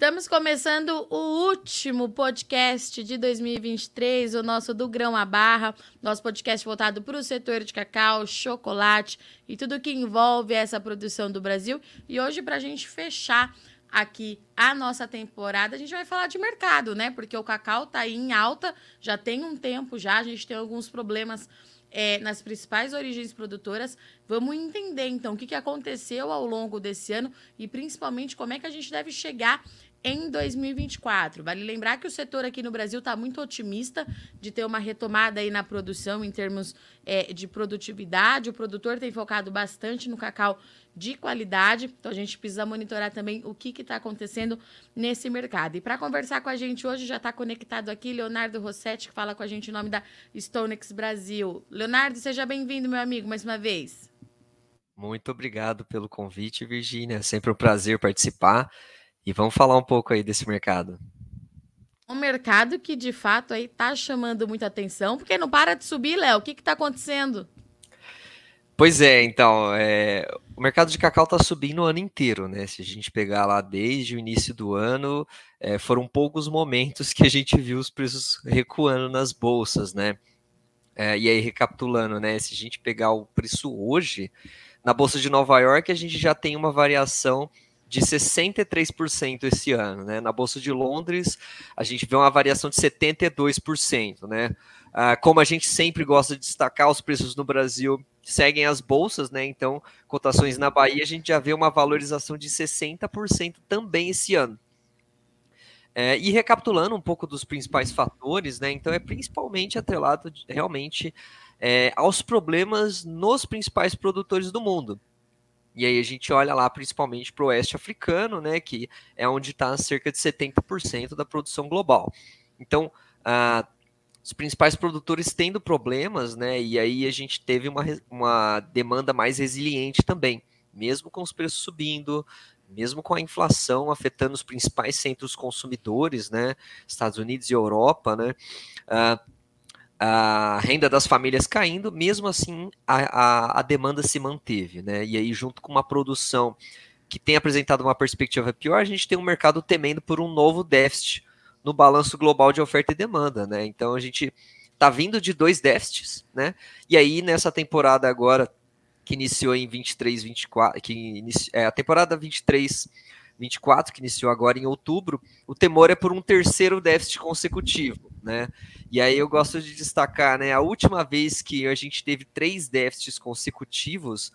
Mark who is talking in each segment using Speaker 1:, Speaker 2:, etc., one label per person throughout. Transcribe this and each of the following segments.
Speaker 1: Estamos começando o último podcast de 2023, o nosso do Grão à Barra, nosso podcast voltado para o setor de cacau, chocolate e tudo que envolve essa produção do Brasil. E hoje, para a gente fechar aqui a nossa temporada, a gente vai falar de mercado, né? Porque o cacau está aí em alta, já tem um tempo já, a gente tem alguns problemas é, nas principais origens produtoras. Vamos entender, então, o que, que aconteceu ao longo desse ano e, principalmente, como é que a gente deve chegar em 2024. Vale lembrar que o setor aqui no Brasil está muito otimista de ter uma retomada aí na produção em termos é, de produtividade. O produtor tem focado bastante no cacau de qualidade, então a gente precisa monitorar também o que está acontecendo nesse mercado. E para conversar com a gente hoje já está conectado aqui Leonardo Rossetti, que fala com a gente em nome da Stonex Brasil. Leonardo, seja bem-vindo, meu amigo, mais uma vez.
Speaker 2: Muito obrigado pelo convite, Virgínia. É sempre um prazer participar. E vamos falar um pouco aí desse mercado.
Speaker 1: Um mercado que de fato aí tá chamando muita atenção, porque não para de subir, Léo. O que está acontecendo?
Speaker 2: Pois é, então, é, o mercado de cacau está subindo o ano inteiro, né? Se a gente pegar lá desde o início do ano, é, foram poucos momentos que a gente viu os preços recuando nas bolsas, né? É, e aí, recapitulando, né? Se a gente pegar o preço hoje, na Bolsa de Nova York, a gente já tem uma variação de 63% esse ano, né? Na Bolsa de Londres, a gente vê uma variação de 72%, né? Ah, como a gente sempre gosta de destacar, os preços no Brasil seguem as bolsas, né? Então, cotações na Bahia, a gente já vê uma valorização de 60% também esse ano. É, e recapitulando um pouco dos principais fatores, né? Então, é principalmente atrelado realmente é, aos problemas nos principais produtores do mundo. E aí a gente olha lá principalmente para o oeste africano, né, que é onde está cerca de 70% da produção global. Então, ah, os principais produtores tendo problemas, né, e aí a gente teve uma, uma demanda mais resiliente também, mesmo com os preços subindo, mesmo com a inflação afetando os principais centros consumidores, né, Estados Unidos e Europa, né, ah, a renda das famílias caindo, mesmo assim a, a, a, demanda se manteve, né? E aí, junto com uma produção que tem apresentado uma perspectiva pior, a gente tem um mercado temendo por um novo déficit no balanço global de oferta e demanda, né? Então a gente tá vindo de dois déficits, né? E aí, nessa temporada agora, que iniciou em 23, 24, que inici, é, a temporada 23 24, que iniciou agora em outubro, o temor é por um terceiro déficit consecutivo, né? E aí eu gosto de destacar, né, a última vez que a gente teve três déficits consecutivos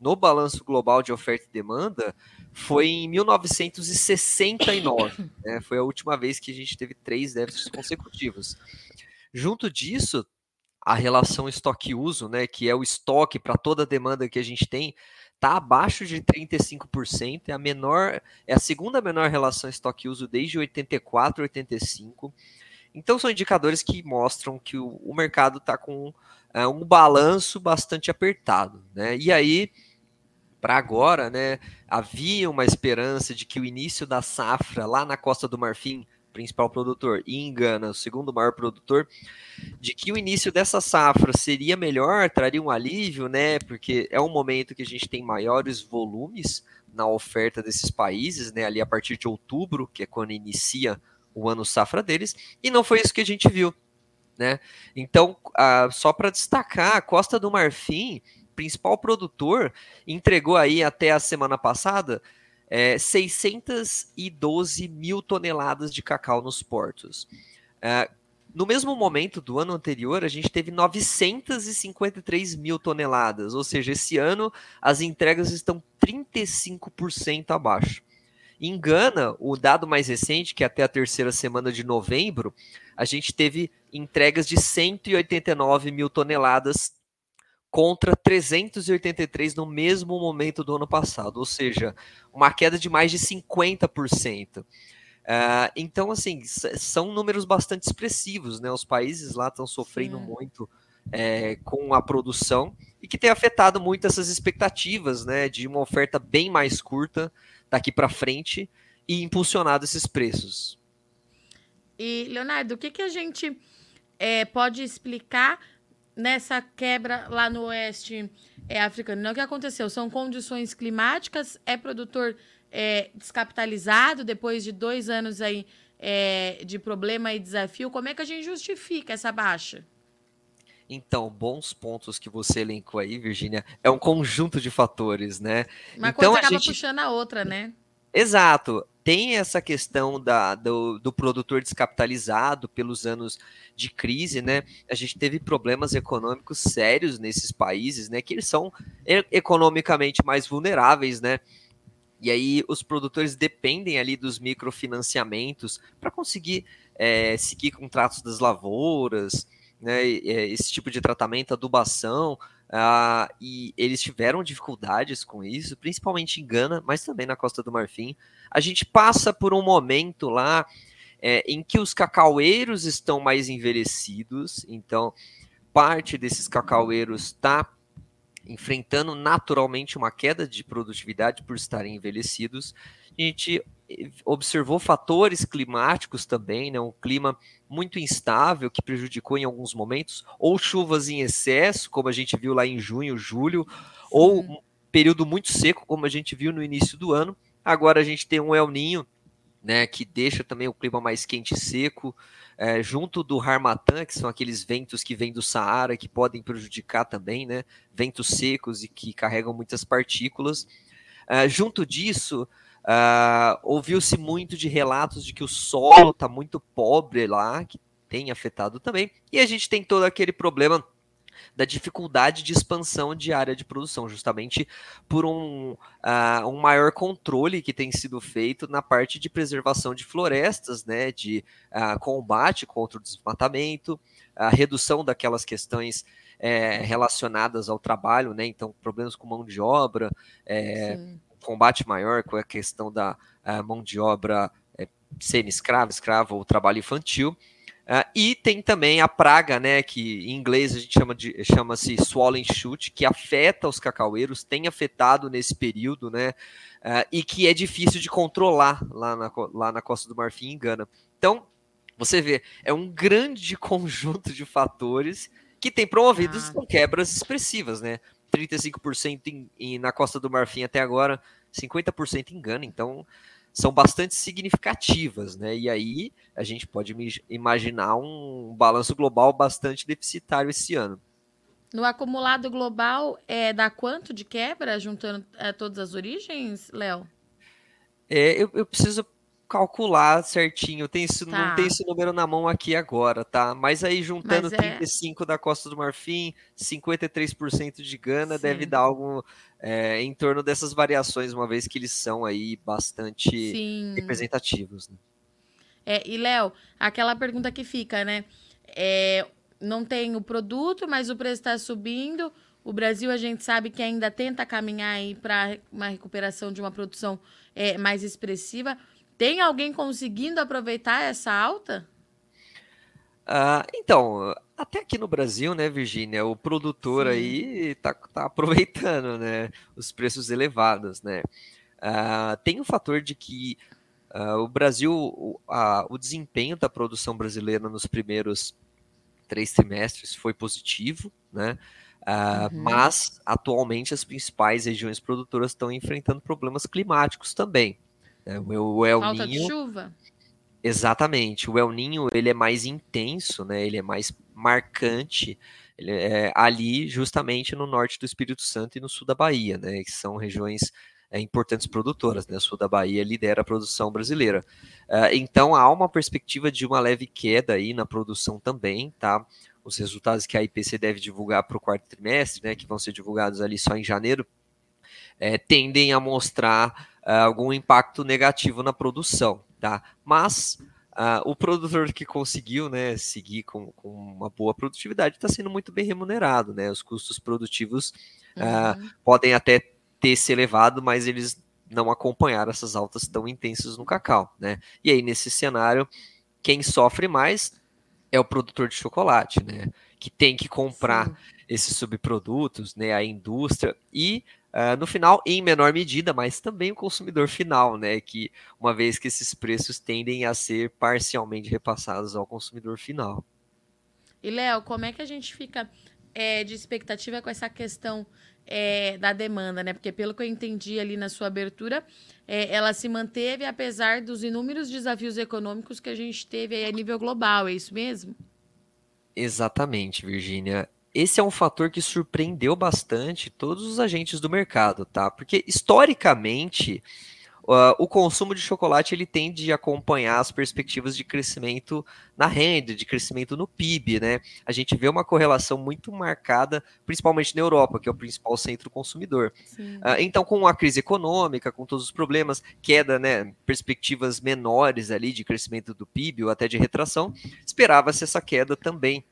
Speaker 2: no balanço global de oferta e demanda foi em 1969, né? Foi a última vez que a gente teve três déficits consecutivos. Junto disso, a relação estoque-uso, né, que é o estoque para toda a demanda que a gente tem, está abaixo de 35%, é a menor, é a segunda menor relação estoque-uso desde 84, 85. Então são indicadores que mostram que o, o mercado está com é, um balanço bastante apertado, né? E aí para agora, né, havia uma esperança de que o início da safra lá na Costa do Marfim principal produtor, e engana o segundo maior produtor, de que o início dessa safra seria melhor, traria um alívio, né? Porque é um momento que a gente tem maiores volumes na oferta desses países, né? Ali a partir de outubro, que é quando inicia o ano safra deles, e não foi isso que a gente viu, né? Então, só para destacar, a Costa do Marfim, principal produtor, entregou aí até a semana passada é, 612 mil toneladas de cacau nos portos. É, no mesmo momento do ano anterior, a gente teve 953 mil toneladas, ou seja, esse ano as entregas estão 35% abaixo. Em Gana, o dado mais recente, que é até a terceira semana de novembro, a gente teve entregas de 189 mil toneladas contra 383 no mesmo momento do ano passado, ou seja, uma queda de mais de 50%. Uh, ah, então, assim, são números bastante expressivos, né? Os países lá estão sofrendo muito é, com a produção e que tem afetado muito essas expectativas, né? De uma oferta bem mais curta daqui para frente e impulsionado esses preços.
Speaker 1: E, Leonardo, o que, que a gente é, pode explicar nessa quebra lá no oeste é, africano. Não, o que aconteceu? São condições climáticas, é produtor é, descapitalizado depois de dois anos aí é, de problema e desafio. Como é que a gente justifica essa baixa?
Speaker 2: Então, bons pontos que você elencou aí, Virginia, é um conjunto de fatores, né?
Speaker 1: Uma
Speaker 2: então,
Speaker 1: coisa acaba gente... puxando a outra, né?
Speaker 2: Exato. Tem essa questão da, do, do, produtor descapitalizado pelos anos de crise, né? A gente teve problemas econômicos sérios nesses países, né? Que eles são economicamente mais vulneráveis, né? E aí os produtores dependem ali dos microfinanciamentos para conseguir é, seguir contratos das lavouras, né, é, esse tipo de tratamento, adubação, uh, e eles tiveram dificuldades com isso, principalmente em Gana, mas também na Costa do Marfim. A gente passa por um momento lá é, em que os cacaueiros estão mais envelhecidos, então parte desses cacaueiros está enfrentando naturalmente uma queda de produtividade por estarem envelhecidos. A gente observou fatores climáticos também, né, um clima muito instável que prejudicou em alguns momentos, ou chuvas em excesso, como a gente viu lá em junho, julho, ou um período muito seco, como a gente viu no início do ano. Agora a gente tem um El Ninho, né, que deixa também o clima mais quente e seco, é, junto do Harmattan, que são aqueles ventos que vêm do Saara, que podem prejudicar também, né, ventos secos e que carregam muitas partículas. É, junto disso, Uh, Ouviu-se muito de relatos de que o solo está muito pobre lá, que tem afetado também, e a gente tem todo aquele problema da dificuldade de expansão de área de produção, justamente por um, uh, um maior controle que tem sido feito na parte de preservação de florestas, né, de uh, combate contra o desmatamento, a redução daquelas questões é, relacionadas ao trabalho, né, então problemas com mão de obra, é, combate maior com a questão da a mão de obra é, semi-escrava, escrava ou trabalho infantil. Uh, e tem também a praga, né, que em inglês a gente chama de chama-se swollen shoot, que afeta os cacaueiros, tem afetado nesse período, né, uh, e que é difícil de controlar lá na, lá na Costa do Marfim, em Gana. Então, você vê, é um grande conjunto de fatores que tem promovido ah. quebras expressivas, né? 35% em, em, na Costa do Marfim até agora, 50% engano, então são bastante significativas, né? E aí a gente pode imaginar um balanço global bastante deficitário esse ano.
Speaker 1: No acumulado global, é dá quanto de quebra, juntando é, todas as origens, Léo?
Speaker 2: É, eu, eu preciso calcular certinho. Tem esse, tá. Não tem esse número na mão aqui agora, tá? Mas aí juntando Mas é... 35 da Costa do Marfim, 53% de Gana, Sim. deve dar algo é, em torno dessas variações, uma vez que eles são aí bastante Sim. representativos. Né?
Speaker 1: É, e Léo, aquela pergunta que fica, né? É, não tem o produto, mas o preço está subindo. O Brasil, a gente sabe que ainda tenta caminhar aí para uma recuperação de uma produção é, mais expressiva. Tem alguém conseguindo aproveitar essa alta?
Speaker 2: Ah, então, até aqui no Brasil, né, Virgínia, o produtor Sim. aí tá, tá, aproveitando, né, os preços elevados, né. Ah, tem o fator de que ah, o Brasil, o, a, o desempenho da produção brasileira nos primeiros três trimestres foi positivo, né, Uh, uhum. Mas, atualmente, as principais regiões produtoras estão enfrentando problemas climáticos também. É, o El Falta Ninho, de
Speaker 1: chuva?
Speaker 2: Exatamente. O El Ninho ele é mais intenso, né? Ele é mais marcante. Ele é ali justamente no norte do Espírito Santo e no sul da Bahia, né? Que são regiões é, importantes produtoras, né? O sul da Bahia lidera a produção brasileira. Uh, então há uma perspectiva de uma leve queda aí na produção também, tá? Os resultados que a IPC deve divulgar para o quarto trimestre, né? Que vão ser divulgados ali só em janeiro, é, tendem a mostrar algum impacto negativo na produção, tá? Mas uh, o produtor que conseguiu, né, seguir com, com uma boa produtividade está sendo muito bem remunerado, né? Os custos produtivos uh, uhum. podem até ter se elevado, mas eles não acompanharam essas altas tão intensas no cacau, né? E aí nesse cenário, quem sofre mais é o produtor de chocolate, né? Que tem que comprar Sim. esses subprodutos, né? A indústria e Uh, no final, em menor medida, mas também o consumidor final, né? Que uma vez que esses preços tendem a ser parcialmente repassados ao consumidor final.
Speaker 1: E Léo, como é que a gente fica é, de expectativa com essa questão é, da demanda, né? Porque pelo que eu entendi ali na sua abertura, é, ela se manteve apesar dos inúmeros desafios econômicos que a gente teve a nível global, é isso mesmo?
Speaker 2: Exatamente, Virgínia. Esse é um fator que surpreendeu bastante todos os agentes do mercado, tá? Porque historicamente Uh, o consumo de chocolate ele tende a acompanhar as perspectivas de crescimento na renda, de crescimento no PIB, né? A gente vê uma correlação muito marcada, principalmente na Europa, que é o principal centro consumidor. Uh, então, com a crise econômica, com todos os problemas, queda, né, perspectivas menores ali de crescimento do PIB ou até de retração, esperava-se essa queda também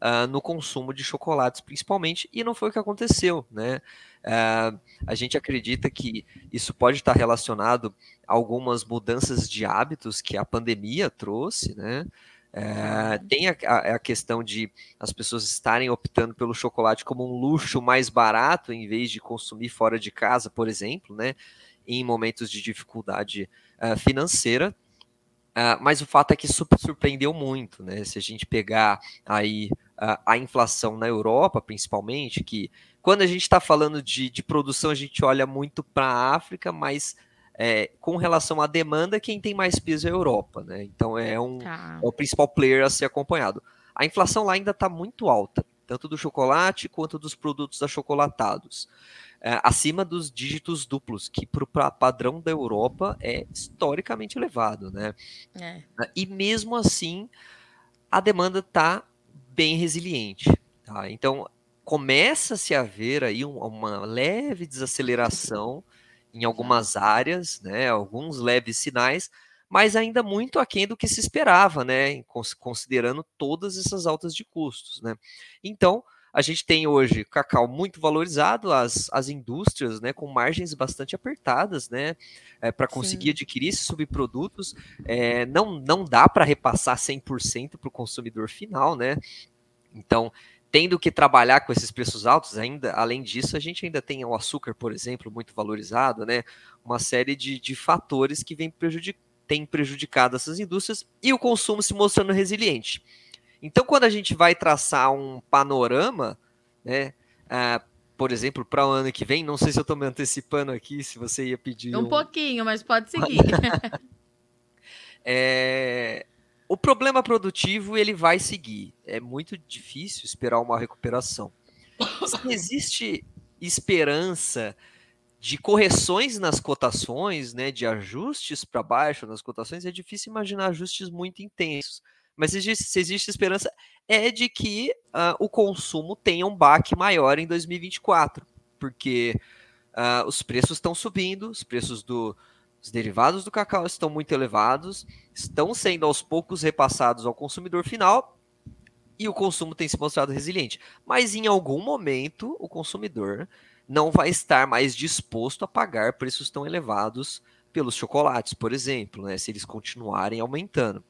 Speaker 2: uh, no consumo de chocolates, principalmente, e não foi o que aconteceu, né? Uh, a gente acredita que isso pode estar relacionado a algumas mudanças de hábitos que a pandemia trouxe, né? É, tem a, a, questão de as pessoas estarem optando pelo chocolate como um luxo mais barato em vez de consumir fora de casa, por exemplo, né? Em momentos de dificuldade uh, financeira. Uh, mas o fato é que surpreendeu muito, né? Se a gente pegar aí a, inflação na Europa, principalmente, que quando a gente está falando de, de produção, a gente olha muito para a África, mas é, com relação à demanda, quem tem mais peso é a Europa, né? Então é, um, tá. é o principal player a ser acompanhado. A inflação lá ainda está muito alta, tanto do chocolate quanto dos produtos achocolatados. É, acima dos dígitos duplos, que para o padrão da Europa é historicamente elevado, né? É. E mesmo assim, a demanda está bem resiliente. Tá? Então, começa-se a ver aí um, uma leve desaceleração em algumas áreas, né, alguns leves sinais, mas ainda muito aquém do que se esperava, né, considerando todas essas altas de custos. Né. Então, a gente tem hoje cacau muito valorizado, as, as indústrias né, com margens bastante apertadas né, é, para conseguir Sim. adquirir esses subprodutos. É, não, não dá para repassar 100% para o consumidor final. Né? Então, tendo que trabalhar com esses preços altos, ainda além disso, a gente ainda tem o açúcar, por exemplo, muito valorizado, né? Uma série de, de fatores que vem prejudic tem prejudicado essas indústrias e o consumo se mostrando resiliente. Então, quando a gente vai traçar um panorama, né? Uh, por exemplo, para o ano que vem, não sei se eu estou me antecipando aqui, se você ia pedir.
Speaker 1: Um, um... pouquinho, mas pode seguir.
Speaker 2: é, o problema produtivo ele vai seguir. É muito difícil esperar uma recuperação. Se existe esperança de correções nas cotações, né, de ajustes para baixo nas cotações, é difícil imaginar ajustes muito intensos. Mas se existe, se existe esperança, é de que uh, o consumo tenha um baque maior em 2024, porque uh, os preços estão subindo, os preços do, os derivados do cacau estão muito elevados, estão sendo aos poucos repassados ao consumidor final e o consumo tem se mostrado resiliente. Mas em algum momento o consumidor não vai estar mais disposto a pagar preços tão elevados pelos chocolates, por exemplo, né, se eles continuarem aumentando.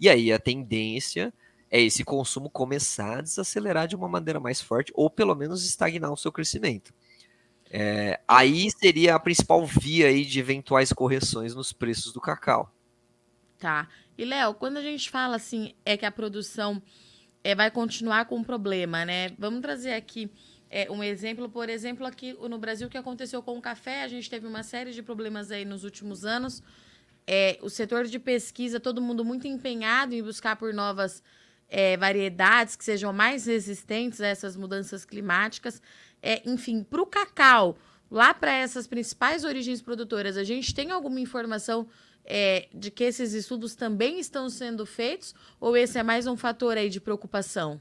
Speaker 2: E aí a tendência é esse consumo começar a desacelerar de uma maneira mais forte ou pelo menos estagnar o seu crescimento. É, aí seria a principal via aí de eventuais correções nos preços do cacau.
Speaker 1: Tá. E, Léo, quando a gente fala assim, é que a produção é, vai continuar com um problema, né? Vamos trazer aqui é, um exemplo, por exemplo, aqui no Brasil, o que aconteceu com o café, a gente teve uma série de problemas aí nos últimos anos. É, o setor de pesquisa, todo mundo muito empenhado em buscar por novas é, variedades que sejam mais resistentes a essas mudanças climáticas. É, enfim, para o cacau, lá para essas principais origens produtoras, a gente tem alguma informação é, de que esses estudos também estão sendo feitos? Ou esse é mais um fator aí de preocupação?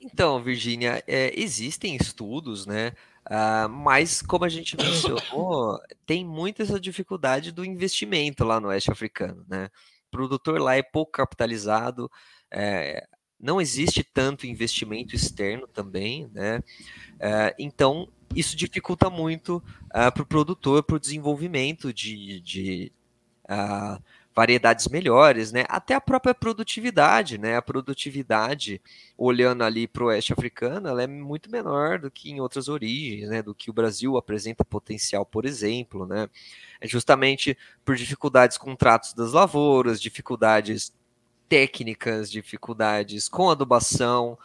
Speaker 2: Então, Virgínia, é, existem estudos, né? Uh, mas, como a gente mencionou, tem muita essa dificuldade do investimento lá no oeste africano, né? O produtor lá é pouco capitalizado, é, não existe tanto investimento externo também, né? Uh, então, isso dificulta muito uh, para o produtor, para o desenvolvimento de, de uh, variedades melhores, né? Até a própria produtividade, né? A produtividade, olhando ali para o oeste africano, ela é muito menor do que em outras origens, né? Do que o Brasil apresenta potencial, por exemplo, né? É justamente por dificuldades com tratos das lavouras, dificuldades técnicas, dificuldades com adubação.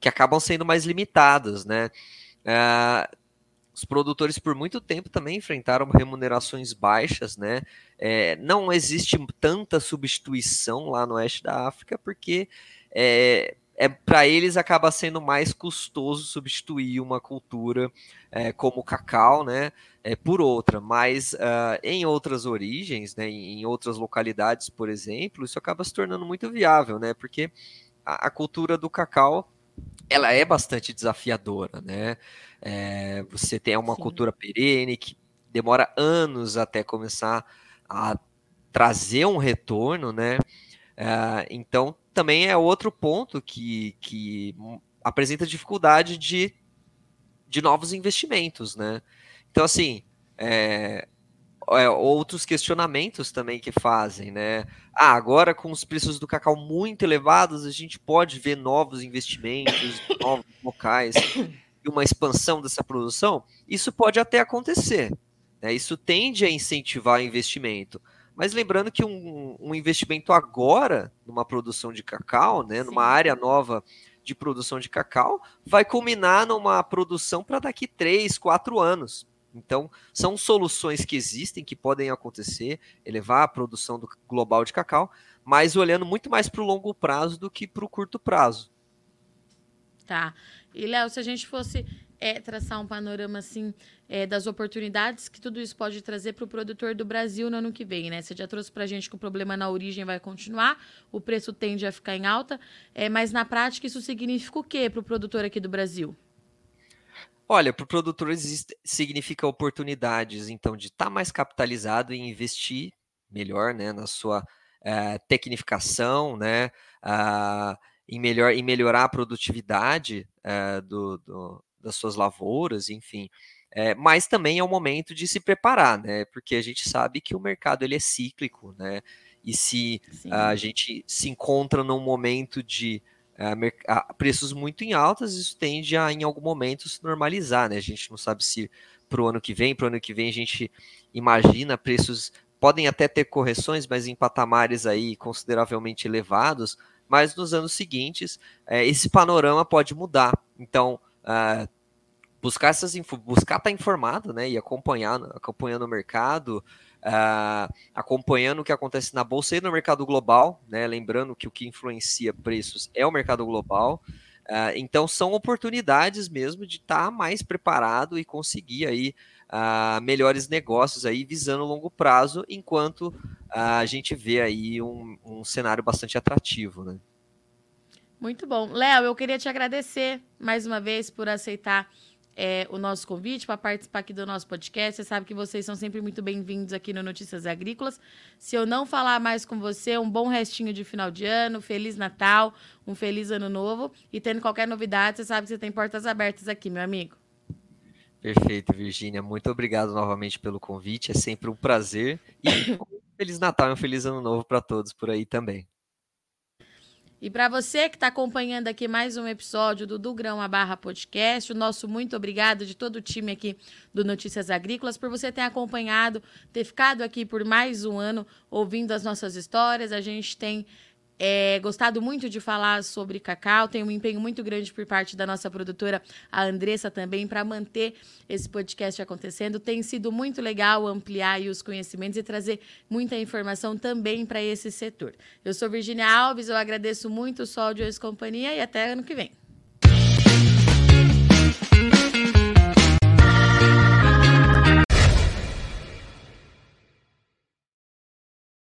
Speaker 2: que acabam sendo mais limitadas, né? Uh, os produtores por muito tempo também enfrentaram remunerações baixas, né? É, não existe tanta substituição lá no oeste da África, porque é, é para eles acaba sendo mais custoso substituir uma cultura é, como o cacau, né, é, por outra. Mas uh, em outras origens, né, em outras localidades, por exemplo, isso acaba se tornando muito viável, né, porque a, a cultura do cacau ela é bastante desafiadora, né? É, você tem uma Sim. cultura perene que demora anos até começar a trazer um retorno, né? É, então também é outro ponto que, que apresenta dificuldade de, de novos investimentos, né? Então, assim, é, é, outros questionamentos também que fazem, né? Ah, agora com os preços do cacau muito elevados, a gente pode ver novos investimentos, novos locais e uma expansão dessa produção? Isso pode até acontecer. Né? Isso tende a incentivar investimento. Mas lembrando que um, um investimento agora numa produção de cacau, né, numa área nova de produção de cacau, vai culminar numa produção para daqui três, quatro anos. Então, são soluções que existem, que podem acontecer, elevar a produção do global de cacau, mas olhando muito mais para o longo prazo do que para o curto prazo.
Speaker 1: Tá. E, Léo, se a gente fosse é, traçar um panorama assim é, das oportunidades que tudo isso pode trazer para o produtor do Brasil no ano que vem, né? Você já trouxe para a gente que o problema na origem vai continuar, o preço tende a ficar em alta, é, mas na prática isso significa o quê para o produtor aqui do Brasil?
Speaker 2: Olha, para o produtor significa oportunidades, então, de estar tá mais capitalizado e investir melhor, né, na sua uh, tecnificação, né, uh, em, melhor, em melhorar a produtividade uh, do, do, das suas lavouras, enfim. É, mas também é o momento de se preparar, né? Porque a gente sabe que o mercado ele é cíclico, né? E se Sim. a gente se encontra num momento de uh, preços muito em altas, isso tende a, em algum momento, se normalizar, né? A gente não sabe se para o ano que vem, para o ano que vem a gente imagina preços podem até ter correções, mas em patamares aí consideravelmente elevados, mas nos anos seguintes é, esse panorama pode mudar. Então, uh, buscar essas buscar estar tá informado, né, e acompanhar, acompanhando o mercado, uh, acompanhando o que acontece na bolsa e no mercado global, né, lembrando que o que influencia preços é o mercado global. Uh, então são oportunidades mesmo de estar tá mais preparado e conseguir aí uh, melhores negócios aí visando longo prazo, enquanto a gente vê aí um, um cenário bastante atrativo, né?
Speaker 1: Muito bom. Léo, eu queria te agradecer mais uma vez por aceitar é, o nosso convite para participar aqui do nosso podcast. Você sabe que vocês são sempre muito bem-vindos aqui no Notícias Agrícolas. Se eu não falar mais com você, um bom restinho de final de ano, Feliz Natal, um feliz ano novo. E tendo qualquer novidade, você sabe que você tem portas abertas aqui, meu amigo.
Speaker 2: Perfeito, Virgínia. Muito obrigado novamente pelo convite. É sempre um prazer. E Feliz Natal e um Feliz Ano Novo para todos por aí também.
Speaker 1: E para você que está acompanhando aqui mais um episódio do Do Grão a Barra Podcast, o nosso muito obrigado de todo o time aqui do Notícias Agrícolas por você ter acompanhado, ter ficado aqui por mais um ano ouvindo as nossas histórias. A gente tem é, gostado muito de falar sobre cacau, tem um empenho muito grande por parte da nossa produtora, a Andressa também, para manter esse podcast acontecendo. Tem sido muito legal ampliar os conhecimentos e trazer muita informação também para esse setor. Eu sou Virginia Alves, eu agradeço muito o Sol de Hoje Companhia e até ano que vem.